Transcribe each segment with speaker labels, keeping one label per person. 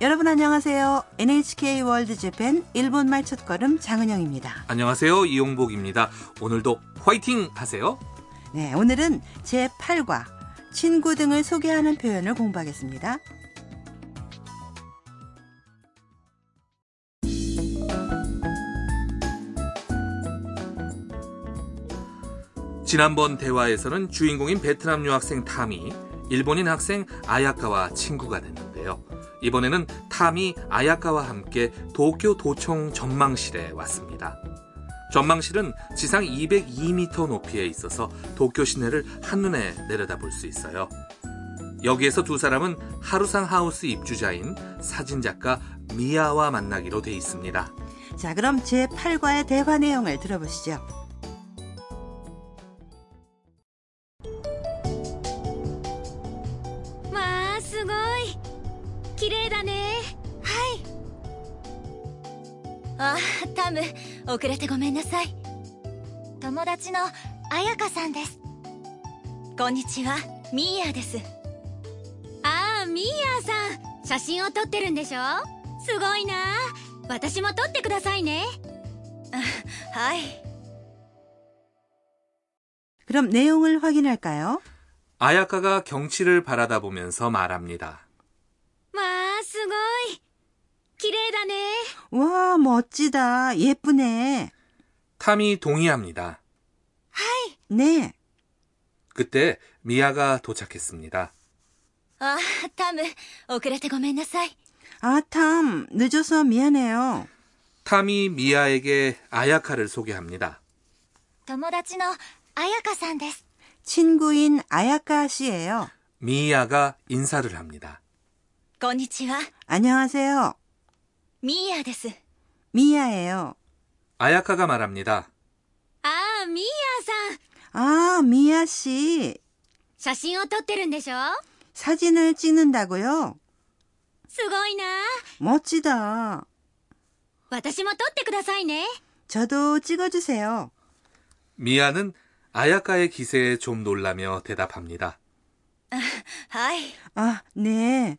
Speaker 1: 여러분 안녕하세요. NHK 월드 재팬 일본말 첫걸음 장은영입니다.
Speaker 2: 안녕하세요. 이용복입니다. 오늘도 화이팅 하세요.
Speaker 1: 네, 오늘은 제8과 친구 등을 소개하는 표현을 공부하겠습니다.
Speaker 2: 지난번 대화에서는 주인공인 베트남 유학생 탐이 일본인 학생 아야카와 친구가 됐는데요. 이번에는 탐이 아야카와 함께 도쿄 도청 전망실에 왔습니다. 전망실은 지상 202m 높이에 있어서 도쿄 시내를 한눈에 내려다볼 수 있어요. 여기에서 두 사람은 하루상 하우스 입주자인 사진작가 미아와 만나기로 돼 있습니다.
Speaker 1: 자, 그럼 제8과의 대화 내용을 들어보시죠.
Speaker 3: 遅れてごめんなさい。友達の彩香さんです。こんにちは。ミーヤです。
Speaker 4: ああミーヤさん。写真を撮ってるんでしょ？すごいな。私も撮ってくださいね。
Speaker 3: はい。
Speaker 1: 그럼 내용을 확인할까 요?
Speaker 2: 아야카가 경치를 바라다 보면서 말합니 다.
Speaker 4: 綺麗だね
Speaker 1: 와, 멋지다. 예쁘네.
Speaker 2: 탐이 동의합니다.
Speaker 1: 네.
Speaker 2: 그때 미아가 도착했습니다.
Speaker 3: あタム遅れてごめんなさい
Speaker 1: 아, 탐. 늦어서 미안해요.
Speaker 2: 탐이 미아에게 아야카를 소개합니다.
Speaker 3: 友達の彩香さんです
Speaker 1: 친구인 아야카 씨예요.
Speaker 2: 미아가 인사를 합니다.
Speaker 3: こんにちは
Speaker 1: 안녕하세요.
Speaker 3: 미야です.
Speaker 1: 미야예요.
Speaker 2: 아야카가 말합니다.
Speaker 4: 아, 미야さん.
Speaker 1: 아, 미야 씨.
Speaker 4: 사진을 撮ってるんでしょ?
Speaker 1: 사진을 찍는다고요?
Speaker 4: すごいな.
Speaker 1: 멋지다.
Speaker 4: 私も撮ってくださいね.
Speaker 1: 저도 찍어주세요.
Speaker 2: 미야는 아야카의 기세에 좀 놀라며 대답합니다.
Speaker 1: 아, 하이. 아,
Speaker 4: 네.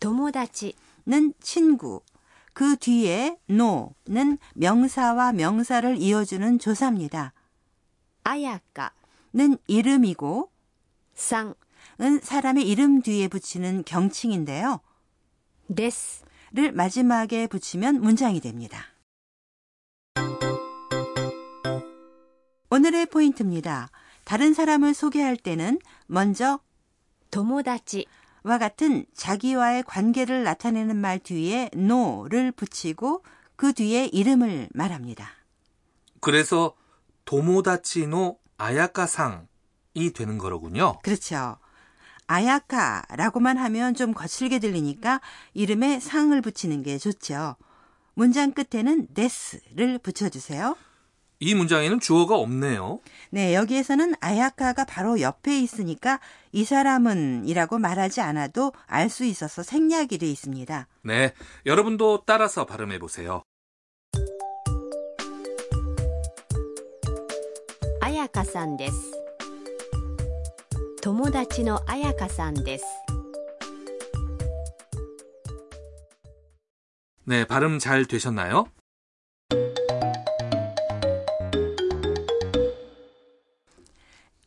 Speaker 1: 도모다치는 친구, 그 뒤에 노는 명사와 명사를 이어주는 조사입니다. 아야까는 이름이고 쌍은 사람의 이름 뒤에 붙이는 경칭인데요. 데스를 마지막에 붙이면 문장이 됩니다. 오늘의 포인트입니다. 다른 사람을 소개할 때는 먼저
Speaker 4: 도모다치
Speaker 1: 와 같은 자기와의 관계를 나타내는 말 뒤에 no를 붙이고 그 뒤에 이름을 말합니다.
Speaker 2: 그래서 도모다치노 아야카상이 되는 거로군요.
Speaker 1: 그렇죠. 아야카라고만 하면 좀 거칠게 들리니까 이름에 상을 붙이는 게 좋죠. 문장 끝에는 데스를 붙여주세요.
Speaker 2: 이 문장에는 주어가 없네요.
Speaker 1: 네, 여기에서는 아야카가 바로 옆에 있으니까 이 사람은 이라고 말하지 않아도 알 수 있어서 생략이 돼 있습니다.
Speaker 2: 네, 여러분도 따라서 발음해 보세요.
Speaker 4: 彩香さんです友達の彩香さんです
Speaker 2: 네, 발음 잘 되셨나요?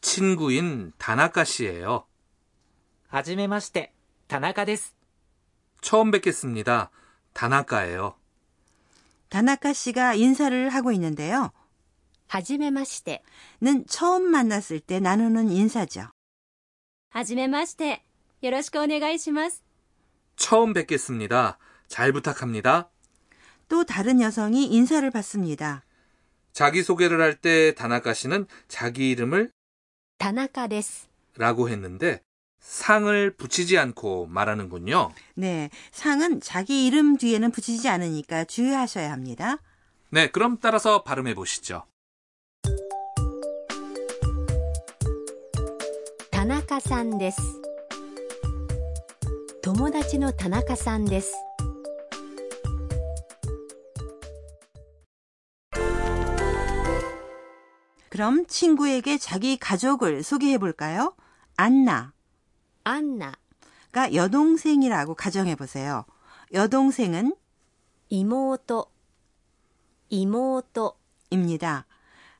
Speaker 2: 친구인 다나카 씨예요.
Speaker 5: はじめまして、田中です。
Speaker 2: 처음 뵙겠습니다. 다나카예요.
Speaker 1: 다나카 씨가 인사를 하고 있는데요.
Speaker 4: はじめまして。
Speaker 1: 는 처음 만났을 때 나누는 인사죠.
Speaker 4: はじめまして。よろしくお願いします。
Speaker 2: 처음 뵙겠습니다. 잘 부탁합니다.
Speaker 1: 또 다른 여성이 인사를 받습니다.
Speaker 2: 자기소개를 할 때 다나카 씨는 자기 이름을
Speaker 4: 田中です。
Speaker 2: 라고 했는데 상을 붙이지 않고 말하는군요.
Speaker 1: 네, 상은 자기 이름 뒤에는 붙이지 않으니까 주의하셔야 합니다.
Speaker 2: 네, 그럼 따라서 발음해 보시죠.
Speaker 4: 田中さんです。友達の田中さんです。
Speaker 1: 그럼 친구에게 자기 가족을 소개해 볼까요? 안나가
Speaker 4: アンナ、
Speaker 1: 여동생이라고 가정해 보세요. 여동생은
Speaker 4: 妹、妹、
Speaker 1: 입니다.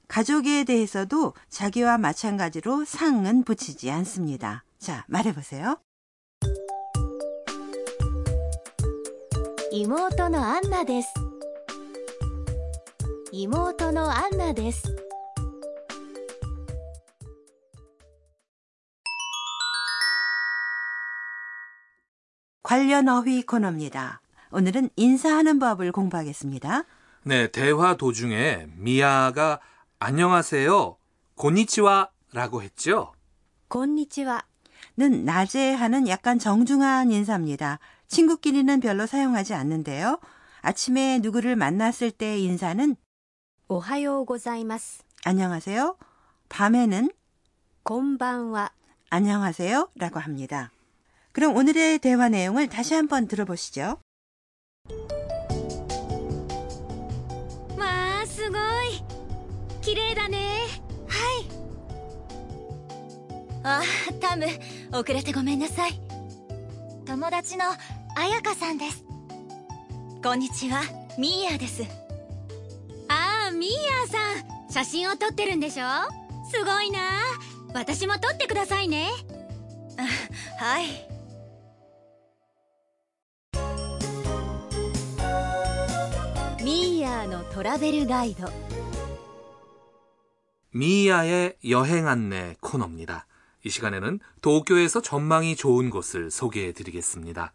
Speaker 1: 가족에 대해서도 자기와 마찬가지로 상은 붙이지 않습니다. 자, 말해 보세요.
Speaker 3: 妹のアンナです妹のアンナです
Speaker 1: 관련 어휘 코너입니다. 오늘은 인사하는 법을 공부하겠습니다.
Speaker 2: 네, 대화 도중에 미아가 안녕하세요, 곤니치와라고 했죠.
Speaker 1: 곤니치와는 낮에 하는 약간 정중한 인사입니다. 친구끼리는 별로 사용하지 않는데요. 아침에 누구를 만났을 때 인사는
Speaker 4: 오하요 고자이마스.
Speaker 1: 안녕하세요. 밤에는
Speaker 4: 곤방와
Speaker 1: 안녕하세요라고 합니다. 그럼 오늘의 대화 내용을 다시 한번 들어보시 죠.
Speaker 4: あ
Speaker 3: タム遅れてごめんなさい友達の彩香さんですこんにちはミーヤです
Speaker 4: ああミーヤさん写真を撮ってるんでしょ?すごいな私も撮ってくださいね.
Speaker 3: はい
Speaker 4: ーのトラベルガイド。
Speaker 2: 미야의 여행 안내 코너입니다. 이 시간에는 도쿄에서 전망이 좋은 곳을 소개해 드리겠습니다.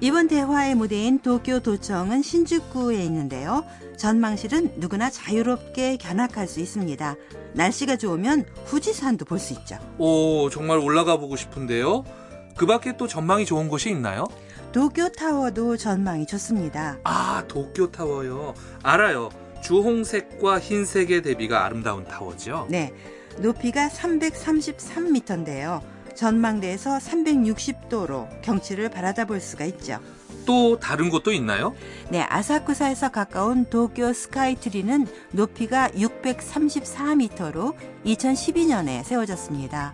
Speaker 1: 이번 대화의 무대인 도쿄 도청은 신주쿠에 있는데요. 전망실은 누구나 자유롭게 견학할 수 있습니다. 날씨가 좋으면 후지산도 볼 수 있죠.
Speaker 2: 오, 정말 올라가 보고 싶은데요. 그 밖에 또 전망이 좋은 곳이 있나요?
Speaker 1: 도쿄 타워도 전망이 좋습니다.
Speaker 2: 아, 도쿄 타워요. 알아요. 주홍색과 흰색의 대비가 아름다운 타워죠.
Speaker 1: 네, 높이가 333m인데요. 전망대에서 360도로 경치를 바라다 볼 수가 있죠.
Speaker 2: 또 다른 곳도 있나요?
Speaker 1: 네, 아사쿠사에서 가까운 도쿄 스카이트리는 높이가 634m로 2012년에 세워졌습니다.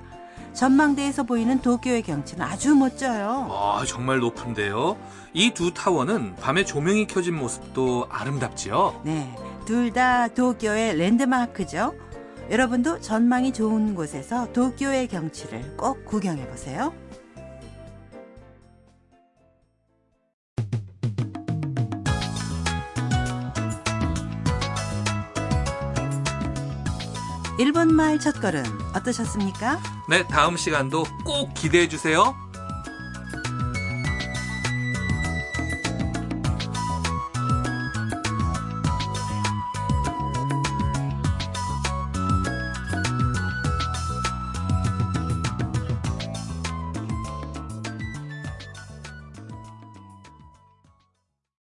Speaker 1: 전망대에서 보이는 도쿄의 경치는 아주 멋져요.
Speaker 2: 아, 정말 높은데요. 이 두 타워는 밤에 조명이 켜진 모습도 아름답지요.
Speaker 1: 네, 둘 다 도쿄의 랜드마크죠. 여러분도 전망이 좋은 곳에서 도쿄의 경치를 꼭 구경해 보세요. 일본말 첫걸음 어떠셨습니까?
Speaker 2: 네, 다음 시간도 꼭 기대해 주세요.